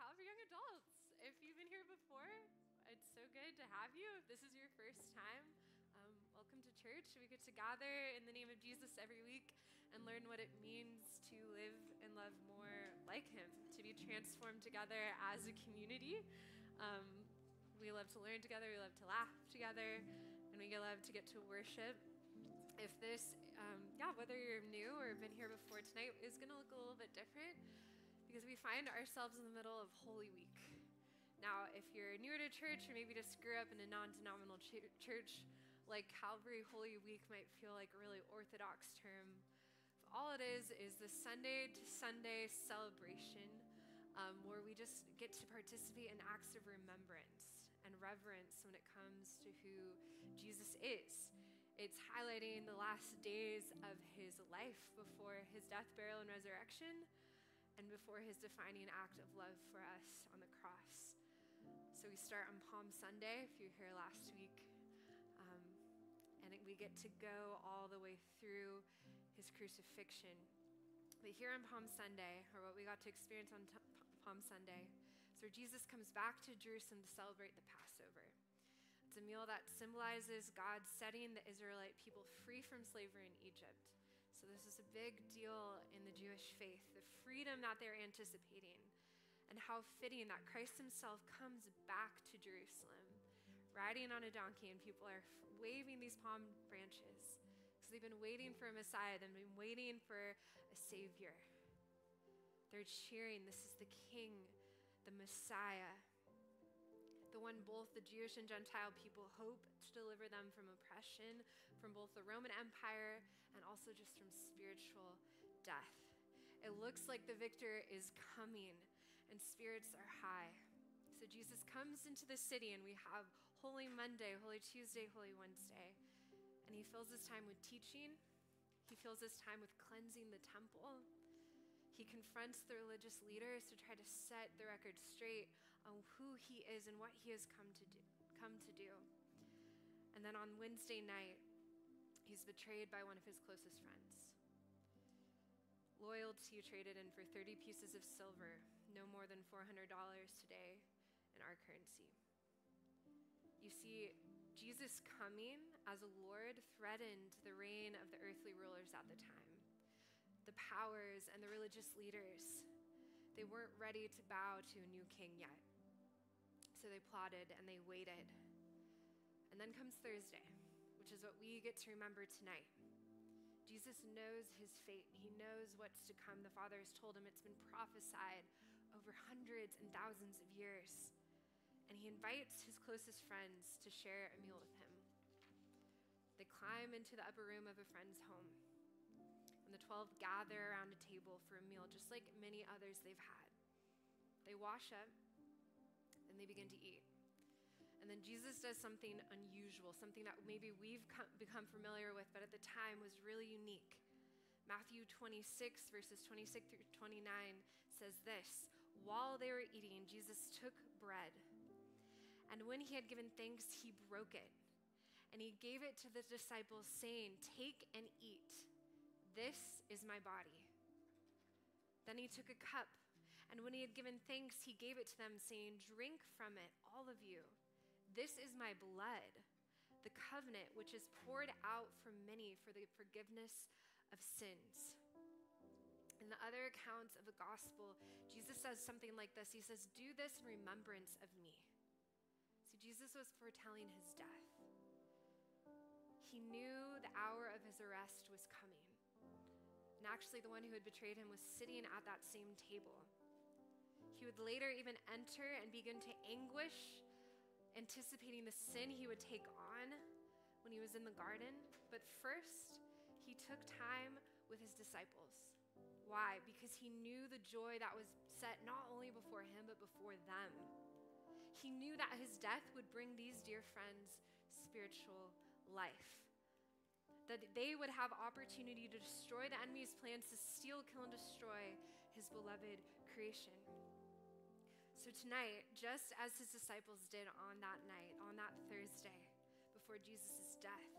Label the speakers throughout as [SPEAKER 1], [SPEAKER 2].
[SPEAKER 1] Calvary Young Adults. If you've been here before, it's so good to have you. If this is your first time, um, welcome to church. We get to gather in the name of Jesus every week and learn what it means to live and love more like Him, to be transformed together as a community. Um, we love to learn together, we love to laugh together, and we love to get to worship. If this, um, yeah, whether you're new or been here before tonight, is going to look a little bit different because we find ourselves in the middle of Holy Week. Now, if you're newer to church or maybe just grew up in a non denominational ch- church, like Calvary Holy Week might feel like a really orthodox term. All it is is the Sunday to Sunday celebration um, where we just get to participate in acts of remembrance and reverence when it comes to who Jesus is. It's highlighting the last days of his life before his death, burial, and resurrection and before his defining act of love for us on the cross. So we start on Palm Sunday, if you were here last week, um, and we get to go all the way through his crucifixion. But here on Palm Sunday, or what we got to experience on t- Palm Sunday, where Jesus comes back to Jerusalem to celebrate the Passover. It's a meal that symbolizes God setting the Israelite people free from slavery in Egypt so, this is a big deal in the Jewish faith the freedom that they're anticipating, and how fitting that Christ himself comes back to Jerusalem riding on a donkey, and people are waving these palm branches because they've been waiting for a Messiah, they've been waiting for a Savior. They're cheering, This is the King, the Messiah the one both the Jewish and Gentile people hope to deliver them from oppression, from both the Roman Empire and also just from spiritual death. It looks like the victor is coming and spirits are high. So Jesus comes into the city, and we have Holy Monday, Holy Tuesday, Holy Wednesday. And he fills his time with teaching, he fills his time with cleansing the temple. He confronts the religious leaders to try to set the record straight on who he is and what he has come to do. Come to do. And then on Wednesday night, he's betrayed by one of his closest friends. Loyalty traded in for 30 pieces of silver, no more than $400 today in our currency. You see, Jesus coming as a Lord threatened the reign of the earthly rulers at the time the powers and the religious leaders. They weren't ready to bow to a new king yet. So they plotted and they waited. And then comes Thursday, which is what we get to remember tonight. Jesus knows his fate. He knows what's to come. The Father has told him it's been prophesied over hundreds and thousands of years. And he invites his closest friends to share a meal with him. They climb into the upper room of a friend's home and the 12 gather around a table for a meal, just like many others they've had. They wash up and they begin to eat. And then Jesus does something unusual, something that maybe we've come, become familiar with, but at the time was really unique. Matthew 26, verses 26 through 29 says this While they were eating, Jesus took bread, and when he had given thanks, he broke it, and he gave it to the disciples, saying, Take and eat. This is my body. Then he took a cup, and when he had given thanks, he gave it to them, saying, Drink from it, all of you. This is my blood, the covenant which is poured out for many for the forgiveness of sins. In the other accounts of the gospel, Jesus says something like this He says, Do this in remembrance of me. See, Jesus was foretelling his death. He knew the hour of his arrest was coming. And actually, the one who had betrayed him was sitting at that same table. He would later even enter and begin to anguish, anticipating the sin he would take on when he was in the garden. But first, he took time with his disciples. Why? Because he knew the joy that was set not only before him, but before them. He knew that his death would bring these dear friends spiritual life that they would have opportunity to destroy the enemy's plans to steal, kill, and destroy his beloved creation. So tonight, just as his disciples did on that night, on that Thursday, before Jesus' death,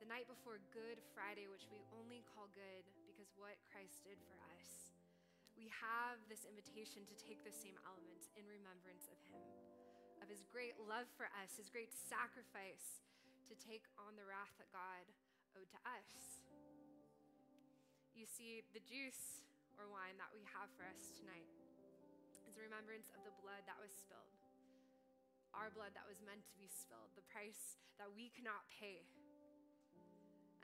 [SPEAKER 1] the night before Good Friday, which we only call good because what Christ did for us, we have this invitation to take the same elements in remembrance of Him, of His great love for us, His great sacrifice to take on the wrath that God owed to us. You see, the juice or wine that we have for us tonight a remembrance of the blood that was spilled, our blood that was meant to be spilled, the price that we cannot pay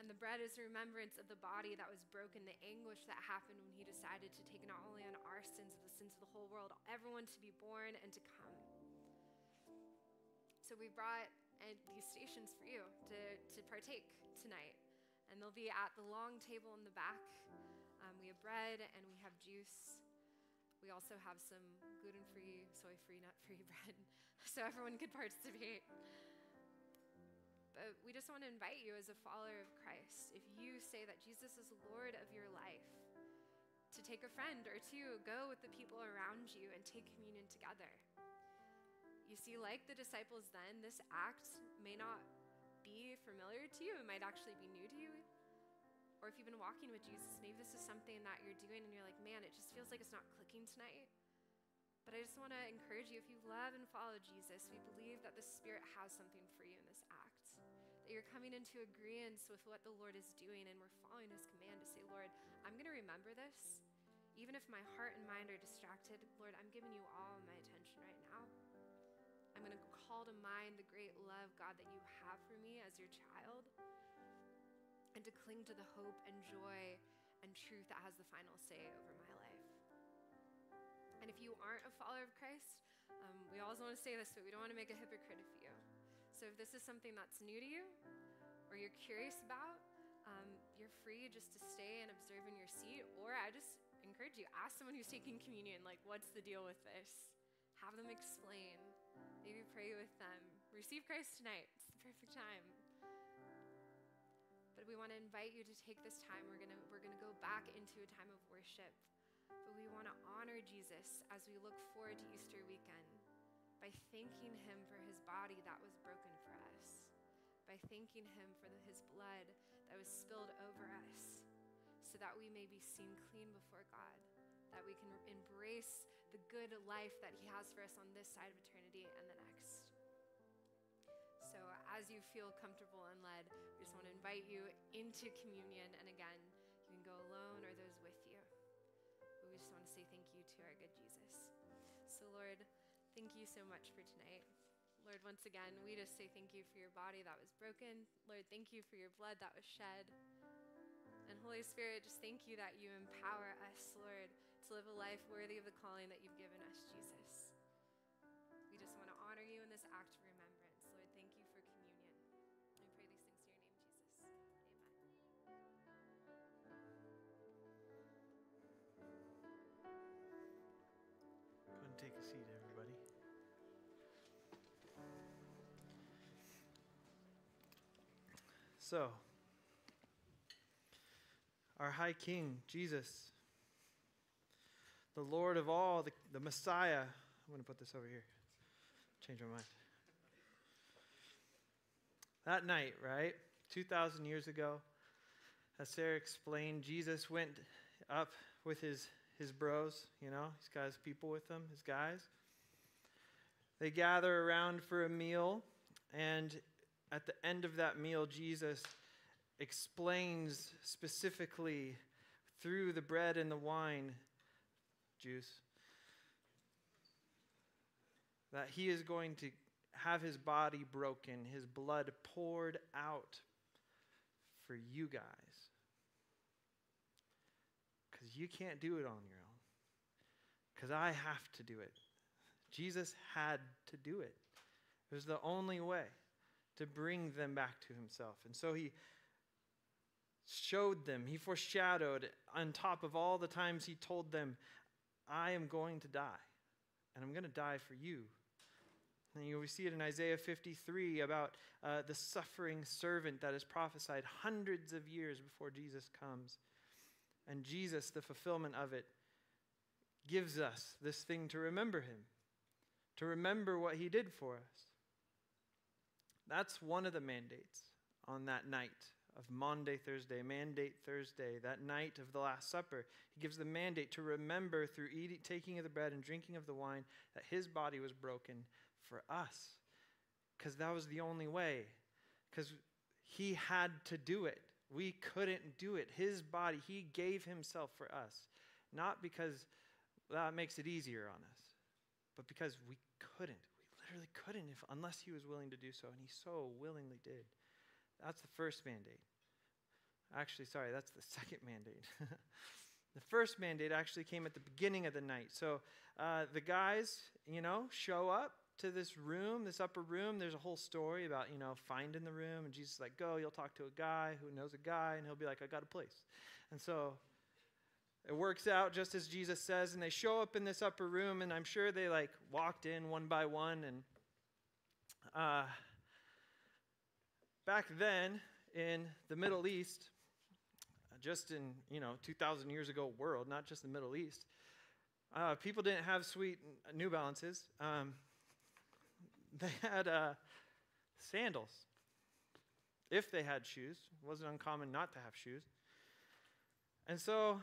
[SPEAKER 1] and the bread is a remembrance of the body that was broken, the anguish that happened when he decided to take not only on our sins, but the sins of the whole world, everyone to be born and to come. So we brought these stations for you to, to partake tonight. And they'll be at the long table in the back. Um, we have bread and we have juice. We also have some gluten free, soy free, nut free bread so everyone could participate. But we just want to invite you as a follower of Christ, if you say that Jesus is Lord of your life, to take a friend or two, go with the people around you and take communion together. You see, like the disciples then, this act may not be familiar to you, it might actually be new to you. Or if you've been walking with Jesus, maybe this is something that you're doing and you're like, man, it just feels like it's not clicking tonight. But I just want to encourage you if you love and follow Jesus, we believe that the Spirit has something for you in this act that you're coming into agreement with what the Lord is doing and we're following his command to say, Lord, I'm going to remember this. Even if my heart and mind are distracted, Lord, I'm giving you all my attention right now. I'm going to call to mind the great love, God, that you have for me as your child and to cling to the hope and joy and truth that has the final say over my life. And if you aren't a follower of Christ, um, we always want to say this, but we don't want to make a hypocrite of you. So if this is something that's new to you or you're curious about, um, you're free just to stay and observe in your seat. Or I just encourage you, ask someone who's taking communion, like, what's the deal with this? Have them explain. Maybe pray with them. Receive Christ tonight. It's the perfect time. But we want to invite you to take this time. We're gonna we're gonna go back into a time of worship. But we want to honor Jesus as we look forward to Easter weekend by thanking Him for His body that was broken for us, by thanking Him for the, His blood that was spilled over us, so that we may be seen clean before God, that we can embrace the good life that He has for us on this side of eternity and the next. As you feel comfortable and led, we just want to invite you into communion. And again, you can go alone or those with you. But we just want to say thank you to our good Jesus. So, Lord, Thank you so much for tonight. Lord, once again, we just say thank you for your body that was broken. Lord, thank you for your blood that was shed. And Holy Spirit, just thank you that you empower us, Lord, to live a life worthy of the calling that you've given us, Jesus. We just want to honor you in this act of remembrance.
[SPEAKER 2] So, our High King, Jesus, the Lord of all, the, the Messiah. I'm going to put this over here. Change my mind. That night, right? 2,000 years ago, as Sarah explained, Jesus went up with his, his bros, you know, he's got his people with him, his guys. They gather around for a meal, and at the end of that meal, Jesus explains specifically through the bread and the wine juice that he is going to have his body broken, his blood poured out for you guys. Because you can't do it on your own. Because I have to do it. Jesus had to do it. It was the only way to bring them back to himself. And so he showed them, he foreshadowed on top of all the times he told them, I am going to die, and I'm going to die for you. And you, see it in Isaiah 53 about uh, the suffering servant that is prophesied hundreds of years before Jesus comes. And Jesus, the fulfillment of it, gives us this thing to remember him, to remember what he did for us. That's one of the mandates on that night of Maundy Thursday, Mandate Thursday, that night of the Last Supper. He gives the mandate to remember through eating, taking of the bread and drinking of the wine that his body was broken for us. Because that was the only way. Because he had to do it. We couldn't do it. His body, he gave himself for us. Not because that makes it easier on us, but because we couldn't. Literally couldn't if, unless he was willing to do so, and he so willingly did. That's the first mandate. Actually, sorry, that's the second mandate. the first mandate actually came at the beginning of the night. So uh, the guys, you know, show up to this room, this upper room. There's a whole story about, you know, finding the room. And Jesus is like, go, you'll talk to a guy who knows a guy, and he'll be like, I got a place. And so it works out just as Jesus says, and they show up in this upper room, and I'm sure they like walked in one by one. And uh, back then in the Middle East, just in you know 2,000 years ago world, not just the Middle East, uh, people didn't have sweet New Balances. Um, they had uh, sandals. If they had shoes, it wasn't uncommon not to have shoes. And so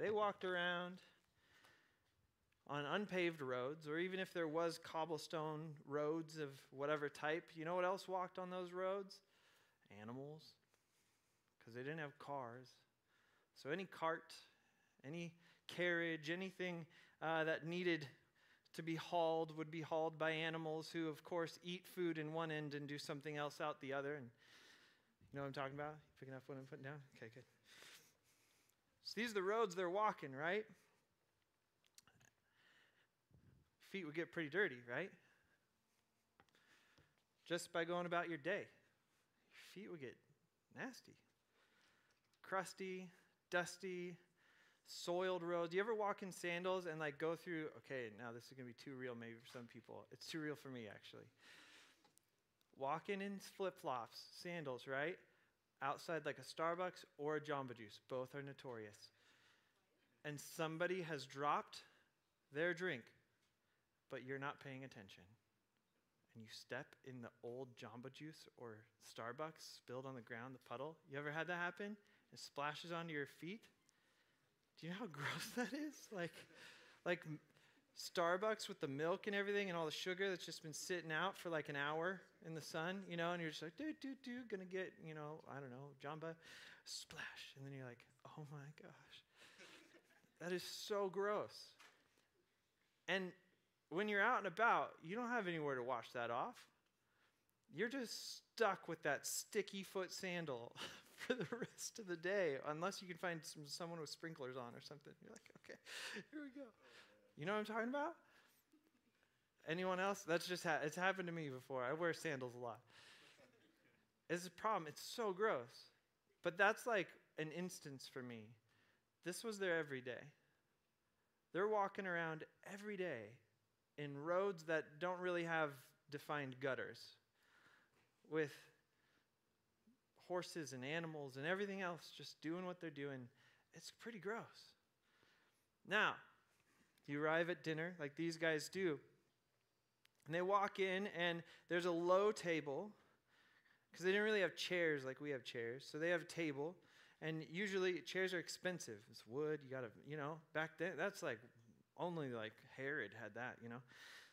[SPEAKER 2] they walked around on unpaved roads, or even if there was cobblestone roads of whatever type, you know what else walked on those roads? Animals, because they didn't have cars. So any cart, any carriage, anything uh, that needed to be hauled would be hauled by animals who, of course, eat food in one end and do something else out the other. And you know what I'm talking about? Picking up what I'm putting down? Okay, good. So these are the roads they're walking, right? Feet would get pretty dirty, right? Just by going about your day. Your feet would get nasty. Crusty, dusty, soiled roads. Do You ever walk in sandals and like go through, okay, now this is to be too real maybe for some people. It's too real for me actually. Walking in flip flops, sandals, right? Outside like a Starbucks or a Jamba Juice. Both are notorious. And somebody has dropped their drink, but you're not paying attention. And you step in the old Jamba Juice or Starbucks spilled on the ground, the puddle. You ever had that happen? It splashes onto your feet do you know how gross that is? Like, like Starbucks with the milk and everything and all the sugar that's just been sitting out for like an hour in the sun, you know, and you're just like, do, do, do, gonna get, you know, I don't know, Jamba, splash. And then you're like, oh my gosh. that is so gross. And when you're out and about, you don't have anywhere to wash that off. You're just stuck with that sticky foot sandal for the rest of the day, unless you can find some, someone with sprinklers on or something. You're like, okay, here we go. You know what I'm talking about? Anyone else? That's just ha- it's happened to me before. I wear sandals a lot. It's a problem. It's so gross. But that's like an instance for me. This was there every day. They're walking around every day in roads that don't really have defined gutters with horses and animals and everything else just doing what they're doing. It's pretty gross. Now, you arrive at dinner like these guys do. And they walk in, and there's a low table because they didn't really have chairs like we have chairs. So they have a table, and usually chairs are expensive. It's wood. You got to, you know, back then, that's like only like Herod had that, you know.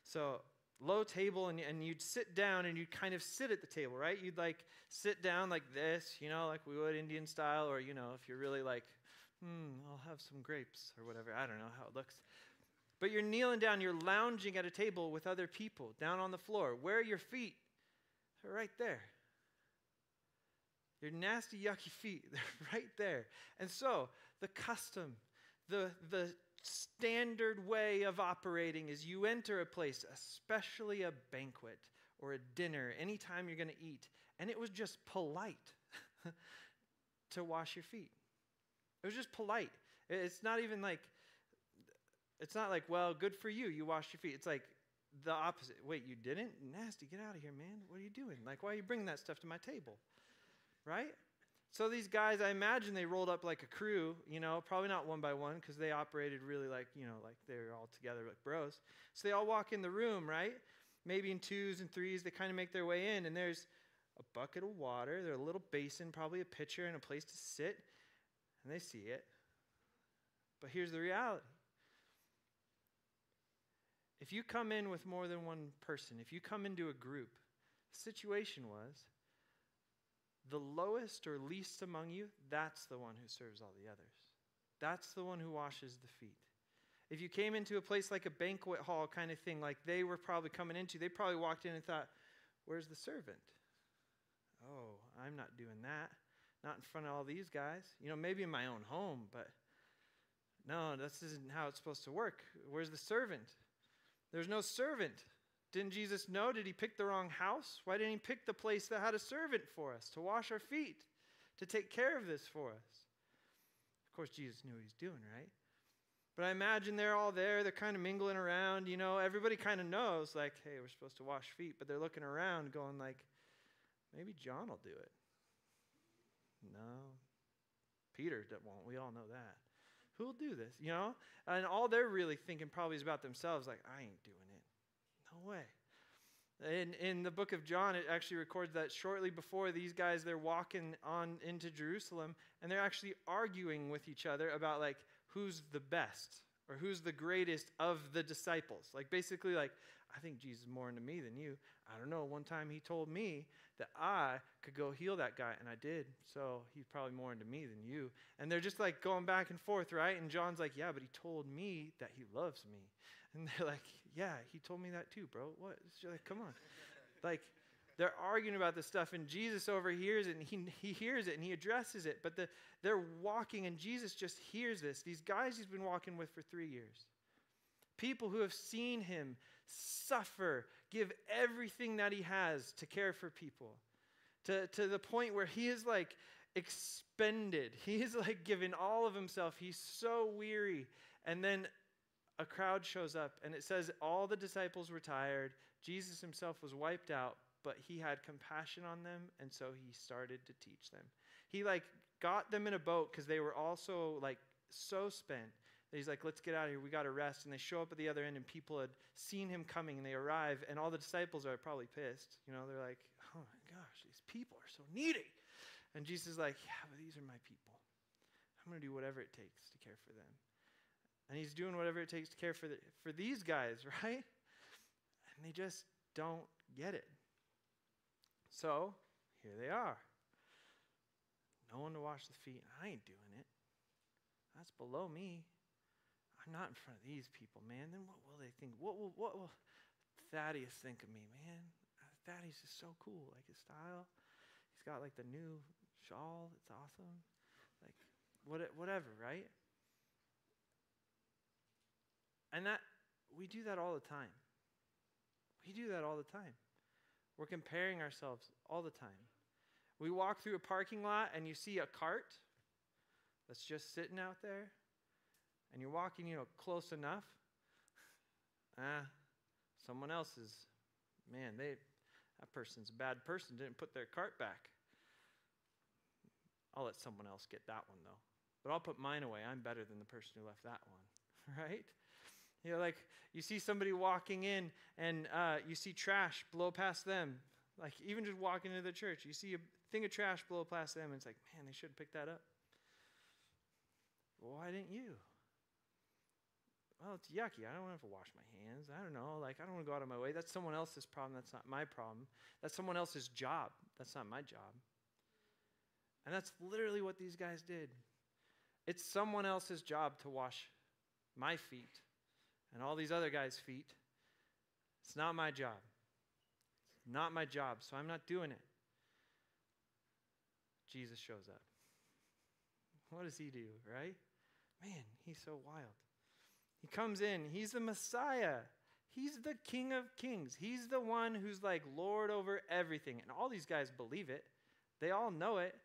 [SPEAKER 2] So low table and, and you'd sit down and you'd kind of sit at the table, right? You'd like sit down like this, you know, like we would Indian style, or, you know, if you're really like, hmm, I'll have some grapes or whatever. I don't know how it looks. But you're kneeling down, you're lounging at a table with other people down on the floor. Where are your feet? They're right there. Your nasty, yucky feet, they're right there. And so, the custom, the, the standard way of operating is you enter a place, especially a banquet or a dinner, anytime you're going to eat, and it was just polite to wash your feet. It was just polite. It's not even like, it's not like, well, good for you, you washed your feet. It's like the opposite. Wait, you didn't? Nasty, get out of here, man. What are you doing? Like, why are you bringing that stuff to my table? Right? So these guys, I imagine they rolled up like a crew, you know, probably not one by one because they operated really like, you know, like they're all together like bros. So they all walk in the room, right? Maybe in twos and threes, they kind of make their way in, and there's a bucket of water, there's a little basin, probably a pitcher, and a place to sit, and they see it. But here's the reality if you come in with more than one person, if you come into a group, the situation was the lowest or least among you, that's the one who serves all the others. That's the one who washes the feet. If you came into a place like a banquet hall kind of thing, like they were probably coming into, they probably walked in and thought, Where's the servant? Oh, I'm not doing that. Not in front of all these guys. You know, maybe in my own home, but no, this isn't how it's supposed to work. Where's the servant? There's no servant. Didn't Jesus know? Did he pick the wrong house? Why didn't he pick the place that had a servant for us to wash our feet, to take care of this for us? Of course, Jesus knew what he's doing, right? But I imagine they're all there, they're kind of mingling around, you know, everybody kind of knows, like, hey, we're supposed to wash feet, but they're looking around going like, maybe John will do it. No. Peter won't. We all know that. Who'll do this? You know? And all they're really thinking probably is about themselves, like, I ain't doing it. No way. In, in the book of John, it actually records that shortly before these guys, they're walking on into Jerusalem and they're actually arguing with each other about like who's the best or who's the greatest of the disciples. Like basically, like, I think Jesus is more into me than you. I don't know. One time he told me that I could go heal that guy, and I did. So he's probably more into me than you. And they're just like going back and forth, right? And John's like, Yeah, but he told me that he loves me. And they're like, Yeah, he told me that too, bro. What? She's Like, come on. like, they're arguing about this stuff, and Jesus overhears it, and he, he hears it, and he addresses it. But the, they're walking, and Jesus just hears this. These guys he's been walking with for three years, people who have seen him suffer, give everything that he has to care for people, to, to the point where he is like expended. He is like giving all of himself. He's so weary. And then a crowd shows up, and it says all the disciples were tired. Jesus himself was wiped out, but he had compassion on them, and so he started to teach them. He like got them in a boat because they were also like so spent that he's like, let's get out of here. We got to rest. And they show up at the other end, and people had seen him coming, and they arrive, and all the disciples are probably pissed. You know, they're like, oh my gosh, these people are so needy. And Jesus is like, yeah, but these are my people. I'm going to do whatever it takes to care for them. And he's doing whatever it takes to care for, the, for these guys, right? And they just don't get it. So here they are. No one to wash the feet. I ain't doing it. That's below me. I'm not in front of these people, man. Then what will they think? What will, what will Thaddeus think of me, man? Uh, Thaddeus is so cool. Like his style. He's got like the new shawl. It's awesome. Like what, whatever, right? And that we do that all the time. We do that all the time. We're comparing ourselves all the time. We walk through a parking lot and you see a cart that's just sitting out there, and you're walking, you know, close enough. Ah, someone else's, man, they, that person's a bad person, didn't put their cart back. I'll let someone else get that one, though. But I'll put mine away. I'm better than the person who left that one, right? You know, like you see somebody walking in and uh, you see trash blow past them. Like even just walking into the church, you see a thing of trash blow past them, and it's like, man, they should have picked that up. Well, why didn't you? Well, it's yucky. I don't have to wash my hands. I don't know. Like, I don't want to go out of my way. That's someone else's problem. That's not my problem. That's someone else's job. That's not my job. And that's literally what these guys did. It's someone else's job to wash my feet and all these other guys' feet. It's not my job. It's not my job, so I'm not doing it. Jesus shows up. What does he do, right? Man, he's so wild. He comes in, he's the Messiah. He's the King of Kings. He's the one who's like Lord over everything. And all these guys believe it. They all know it.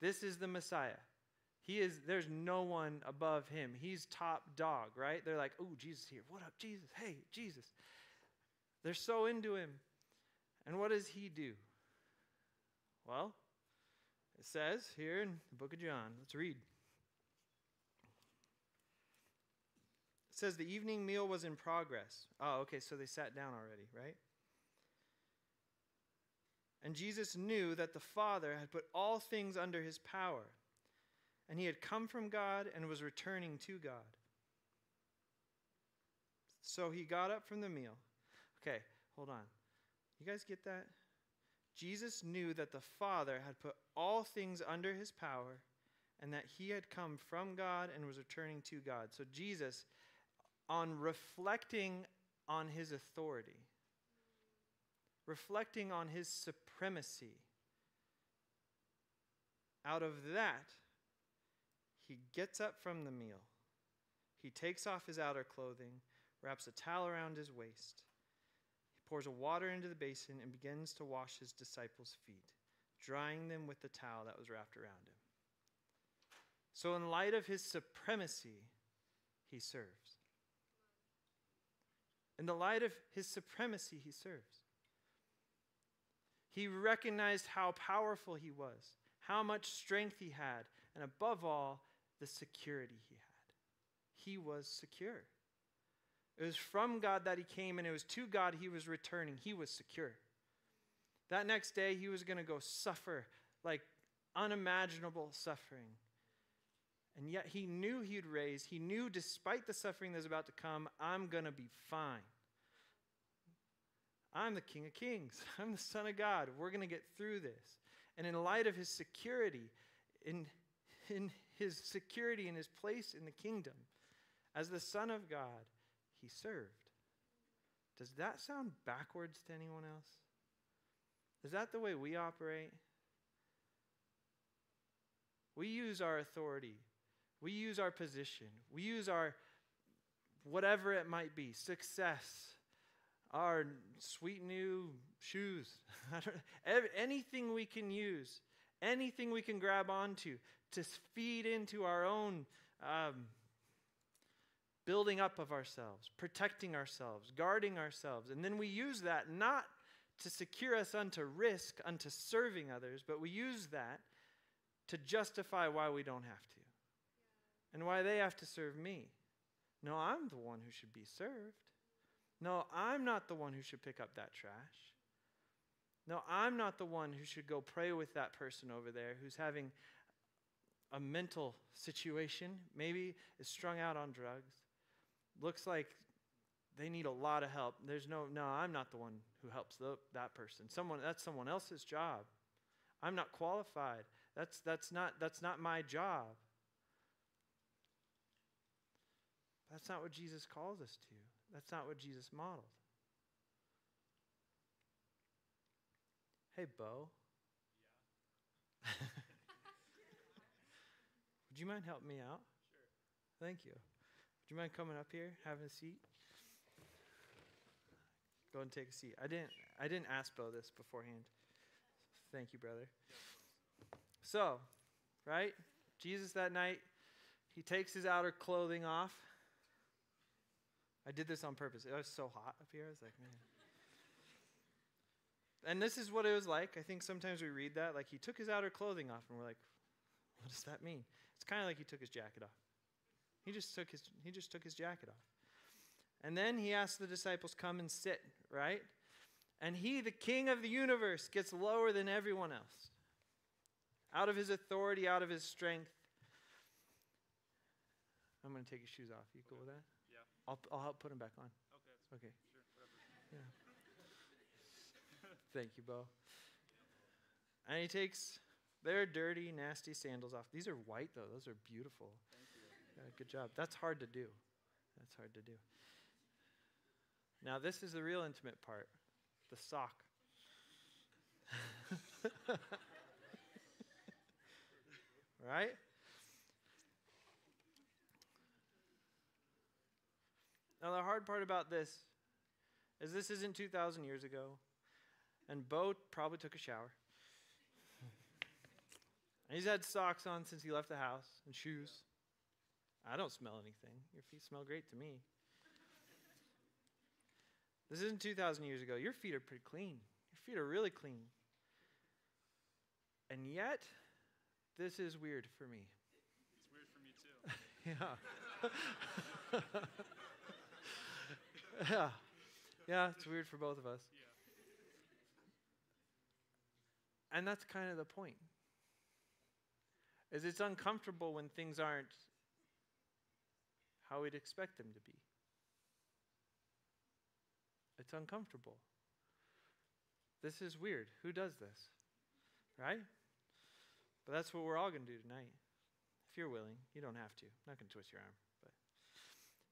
[SPEAKER 2] This is the Messiah. He is, there's no one above him. He's top dog, right? They're like, oh, Jesus here. What up, Jesus? Hey, Jesus. They're so into him. And what does he do? Well, it says here in the book of John, let's read. Says the evening meal was in progress. Oh, okay, so they sat down already, right? And Jesus knew that the Father had put all things under his power, and he had come from God and was returning to God. So he got up from the meal. Okay, hold on. You guys get that? Jesus knew that the Father had put all things under his power and that he had come from God and was returning to God. So Jesus, on reflecting on his authority, reflecting on his supremacy, out of that, he gets up from the meal. He takes off his outer clothing, wraps a towel around his waist. He pours a water into the basin and begins to wash his disciples' feet, drying them with the towel that was wrapped around him. So, in light of his supremacy, he serves. In the light of his supremacy, he serves. He recognized how powerful he was, how much strength he had, and above all, the security he had. He was secure. It was from God that he came, and it was to God he was returning. He was secure. That next day, he was going to go suffer like unimaginable suffering. And yet he knew he'd raise. He knew, despite the suffering that's about to come, I'm going to be fine. I'm the King of Kings. I'm the Son of God. We're going to get through this. And in light of his security, in, in his security in his place in the kingdom, as the Son of God, he served. Does that sound backwards to anyone else? Is that the way we operate? We use our authority, we use our position, we use our whatever it might be success, our sweet new shoes, anything we can use, anything we can grab onto to feed into our own um, building up of ourselves, protecting ourselves, guarding ourselves. And then we use that not to secure us unto risk, unto serving others, but we use that to justify why we don't have to and why they have to serve me. No, I'm the one who should be served. No, I'm not the one who should pick up that trash. No, I'm not the one who should go pray with that person over there who's having a mental situation, maybe is strung out on drugs, looks like they need a lot of help. There's no, no, I'm not the one who helps the, that person. Someone, that's someone else's job. I'm not qualified. That's, that's, not, that's not my job. That's not what Jesus calls us to. That's not what Jesus modeled. Hey, Bo. Yeah. Would you mind helping me out? Sure. Thank you. Would you mind coming up here, having a seat? Go and take a seat. I didn't I didn't ask Bo this beforehand. Thank you, brother. So, right? Jesus that night, he takes his outer clothing off I did this on purpose. It was so hot up here. I was like, man. And this is what it was like. I think sometimes we read that like he took his outer clothing off, and we're like, what does that mean? It's kind of like he took his jacket off. He just took his he just took his jacket off. And then he asked the disciples, come and sit, right? And he, the king of the universe, gets lower than everyone else. Out of his authority, out of his strength. I'm going to take his shoes off. You cool with that? I'll, I'll help put them back on.
[SPEAKER 3] Okay.
[SPEAKER 2] Okay.
[SPEAKER 3] Sure.
[SPEAKER 2] Yeah. Thank you, Bo. And he takes their dirty, nasty sandals off. These are white, though. Those are beautiful.
[SPEAKER 3] Thank you.
[SPEAKER 2] Yeah, good job. That's hard to do. That's hard to do. Now, this is the real intimate part the sock. right? Now, the hard part about this is this isn't 2,000 years ago, and Bo probably took a shower. and he's had socks on since he left the house and shoes. I don't smell anything. Your feet smell great to me. This isn't 2,000 years ago. Your feet are pretty clean. Your feet are really clean. And yet, this is weird for me.
[SPEAKER 3] It's weird for me too.
[SPEAKER 2] yeah. yeah. Yeah, it's weird for both of us.
[SPEAKER 3] Yeah.
[SPEAKER 2] And that's kind of the point. Is it's uncomfortable when things aren't how we'd expect them to be. It's uncomfortable. This is weird. Who does this? Right? But that's what we're all going to do tonight. If you're willing, you don't have to. I'm not going to twist your arm. But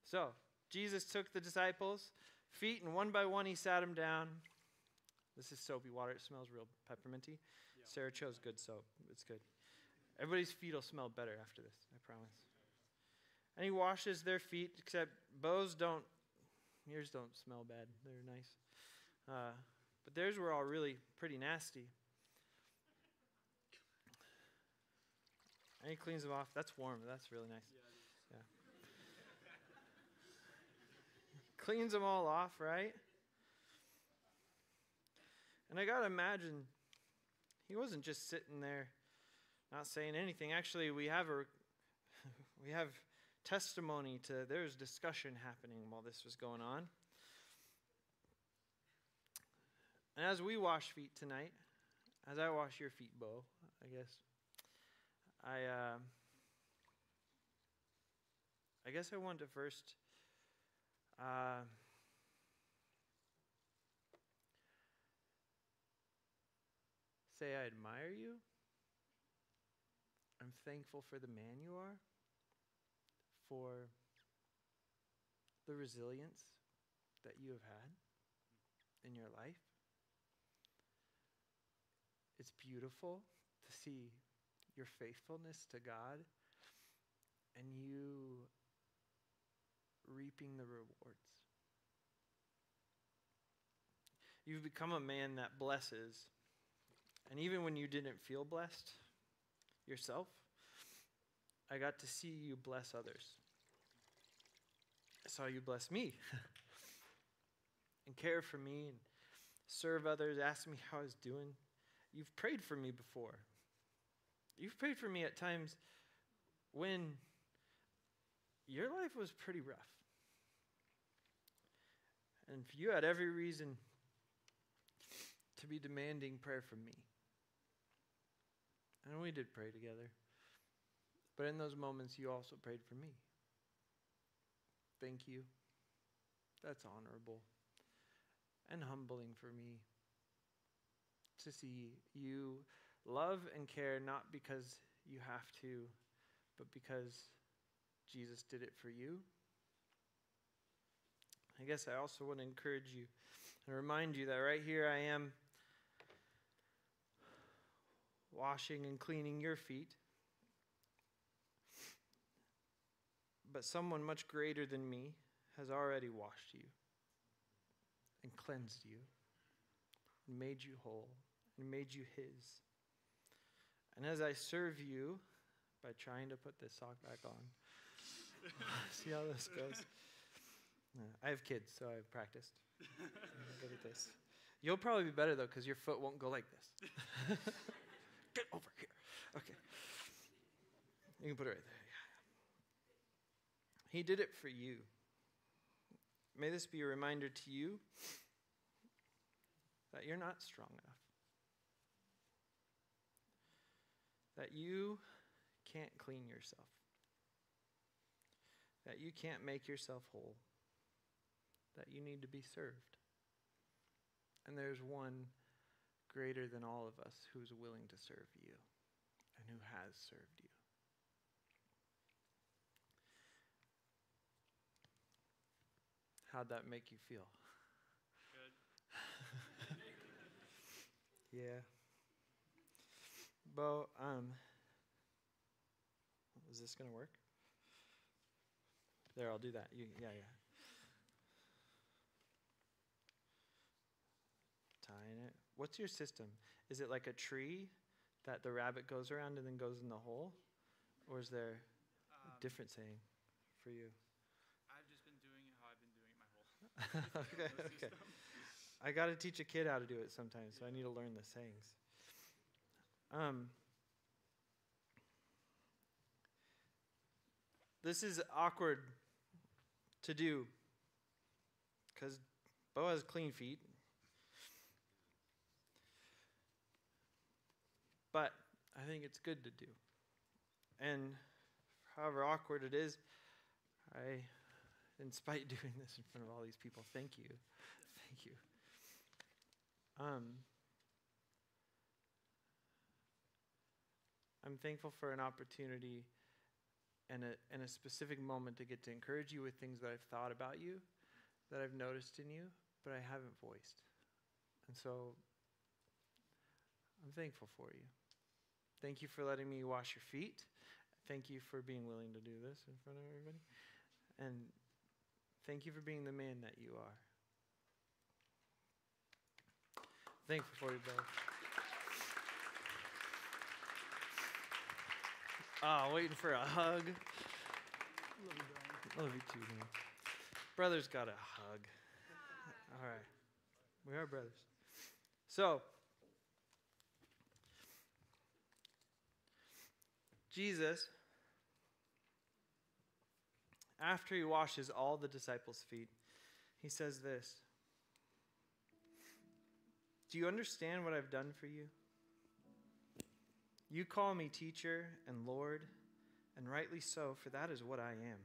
[SPEAKER 2] so Jesus took the disciples' feet, and one by one he sat them down. This is soapy water. It smells real pepperminty. Yeah. Sarah chose good soap. It's good. Everybody's feet will smell better after this. I promise. And he washes their feet, except Bo's don't. Yours don't smell bad. They're nice. Uh, but theirs were all really pretty nasty. And he cleans them off. That's warm. That's really nice. Yeah. Cleans them all off, right? And I got to imagine he wasn't just sitting there not saying anything. Actually, we have a we have testimony to there's discussion happening while this was going on. And as we wash feet tonight, as I wash your feet, Bo, I guess, I, uh, I guess I want to first uh, say I admire you. I'm thankful for the man you are, for the resilience that you have had in your life. It's beautiful to see your faithfulness to God and you reaping the rewards. You've become a man that blesses. And even when you didn't feel blessed yourself, I got to see you bless others. I saw you bless me and care for me and serve others, ask me how I was doing. You've prayed for me before. You've prayed for me at times when your life was pretty rough. And you had every reason to be demanding prayer from me. And we did pray together. But in those moments, you also prayed for me. Thank you. That's honorable and humbling for me to see you love and care not because you have to, but because Jesus did it for you. I guess I also want to encourage you and remind you that right here I am washing and cleaning your feet. But someone much greater than me has already washed you and cleansed you and made you whole and made you his. And as I serve you by trying to put this sock back on, see how this goes. I have kids, so I've practiced. Good at this. You'll probably be better though, because your foot won't go like this. Get over here. Okay. You can put it right there. Yeah. He did it for you. May this be a reminder to you that you're not strong enough. that you can't clean yourself, that you can't make yourself whole, that you need to be served. And there's one greater than all of us who's willing to serve you and who has served you. How'd that make you feel?
[SPEAKER 3] Good.
[SPEAKER 2] yeah. Bo, um, is this going to work? There, I'll do that. You, yeah, yeah. Tying it. What's your system? Is it like a tree that the rabbit goes around and then goes in the hole? Or is there um, a different saying for you?
[SPEAKER 3] I've just been doing it how I've been doing it my whole
[SPEAKER 2] Okay, okay. I got to teach a kid how to do it sometimes, so I need to learn the sayings. Um, this is awkward to do because Bo has clean feet. But I think it's good to do. And however awkward it is, I, in spite doing this in front of all these people, thank you. Thank you. Um, I'm thankful for an opportunity and a, and a specific moment to get to encourage you with things that I've thought about you, that I've noticed in you, but I haven't voiced. And so I'm thankful for you. Thank you for letting me wash your feet. Thank you for being willing to do this in front of everybody. And thank you for being the man that you are. Thankful for you, brother. Oh, waiting for a hug. Love you too, man. Brother's got a hug. All right. We are brothers. So, Jesus, after he washes all the disciples' feet, he says this Do you understand what I've done for you? You call me teacher and Lord, and rightly so, for that is what I am.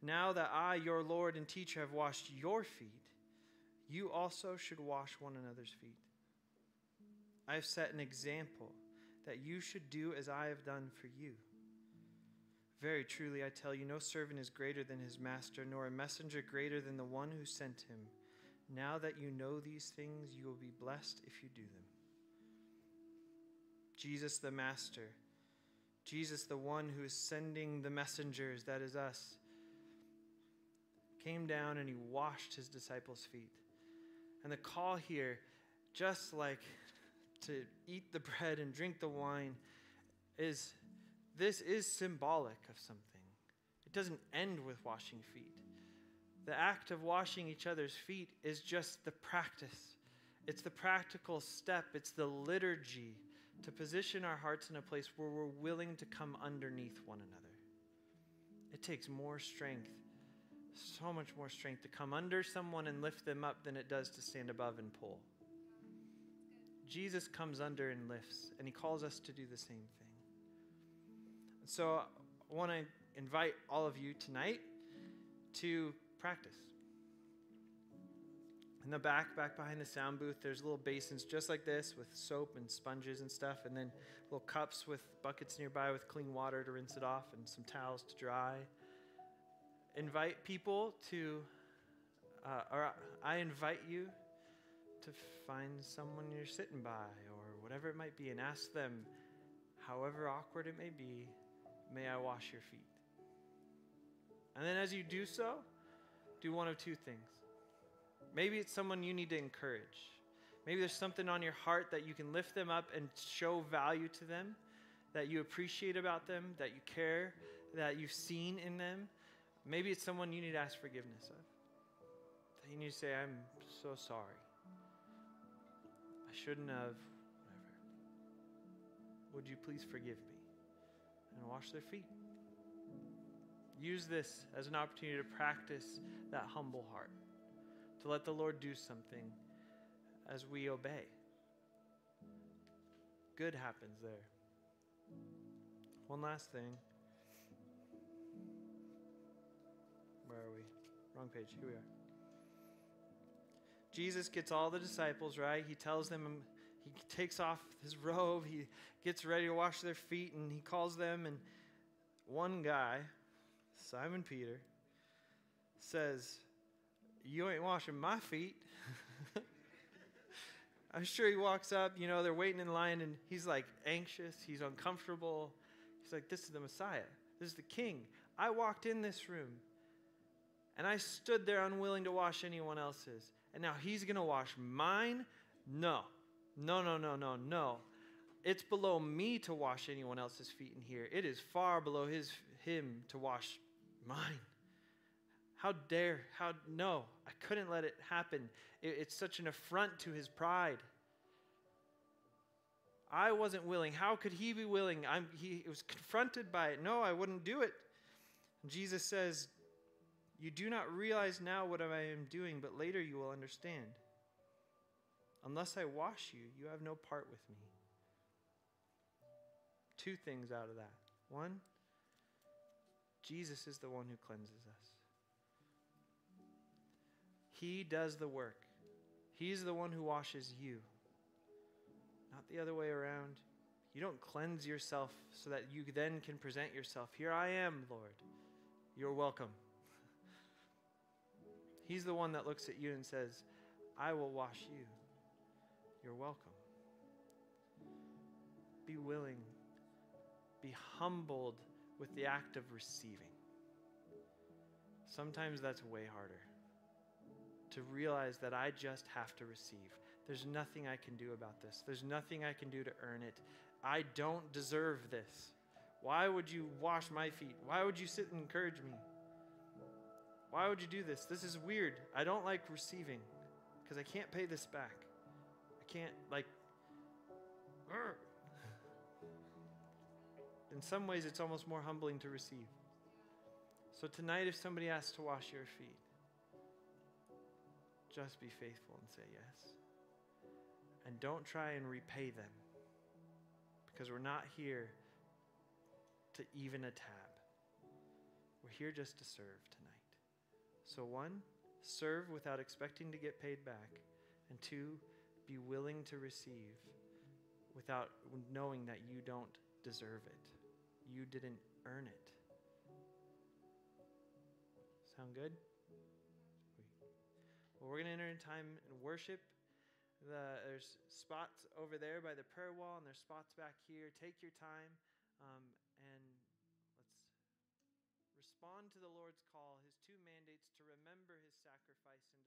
[SPEAKER 2] Now that I, your Lord and teacher, have washed your feet, you also should wash one another's feet. I have set an example that you should do as I have done for you. Very truly, I tell you, no servant is greater than his master, nor a messenger greater than the one who sent him. Now that you know these things, you will be blessed if you do them. Jesus the Master, Jesus the one who is sending the messengers, that is us, came down and he washed his disciples' feet. And the call here, just like to eat the bread and drink the wine, is this is symbolic of something. It doesn't end with washing feet. The act of washing each other's feet is just the practice. It's the practical step. It's the liturgy to position our hearts in a place where we're willing to come underneath one another. It takes more strength, so much more strength to come under someone and lift them up than it does to stand above and pull. Jesus comes under and lifts, and he calls us to do the same thing. So I want to invite all of you tonight to practice. In the back, back behind the sound booth, there's little basins just like this with soap and sponges and stuff, and then little cups with buckets nearby with clean water to rinse it off and some towels to dry. Invite people to, uh, or I invite you to find someone you're sitting by or whatever it might be and ask them, however awkward it may be, may I wash your feet? And then as you do so, do one of two things. Maybe it's someone you need to encourage. Maybe there's something on your heart that you can lift them up and show value to them, that you appreciate about them, that you care, that you've seen in them. Maybe it's someone you need to ask forgiveness of. That you need to say, I'm so sorry. Shouldn't have, whatever. Would you please forgive me? And wash their feet. Use this as an opportunity to practice that humble heart to let the Lord do something as we obey. Good happens there. One last thing. Where are we? Wrong page. Here we are. Jesus gets all the disciples, right? He tells them, he takes off his robe, he gets ready to wash their feet, and he calls them. And one guy, Simon Peter, says, you ain't washing my feet. I'm sure he walks up, you know, they're waiting in line and he's like anxious, he's uncomfortable. He's like, This is the Messiah, this is the King. I walked in this room and I stood there unwilling to wash anyone else's. And now he's going to wash mine? No, no, no, no, no, no. It's below me to wash anyone else's feet in here. It is far below his, him to wash mine. How dare, how, no, I couldn't let it happen. It, it's such an affront to his pride. I wasn't willing. How could he be willing? I'm, he was confronted by it. No, I wouldn't do it. Jesus says, You do not realize now what I am doing, but later you will understand. Unless I wash you, you have no part with me. two things out of that. One, Jesus is the one who cleanses us. He does the work. He's the one who washes you, not the other way around. You don't cleanse yourself so that you then can present yourself. Here I am, Lord. You're welcome. He's the one that looks at you and says, I will wash you. You're welcome. Be willing, be humbled with the act of receiving. Sometimes that's way harder to realize that I just have to receive. There's nothing I can do about this, there's nothing I can do to earn it. I don't deserve this. Why would you wash my feet? Why would you sit and encourage me? Why would you do this? This is weird. I don't like receiving because I can't pay this back. I can't, like, in some ways, it's almost more humbling to receive. So tonight, if somebody asks to wash your feet, just be faithful and say yes. And don't try and repay them because we're not here to even a tab. We're here just to serve tonight. So, one, serve without expecting to get paid back. And two, be willing to receive without knowing that you don't deserve it. You didn't earn it. Sound good? Well, we're going to enter in time and worship. The, there's spots over there by the prayer wall, and there's spots back here. Take your time um, and let's respond to the Lord's call, his two mandates to remember his sacrifice and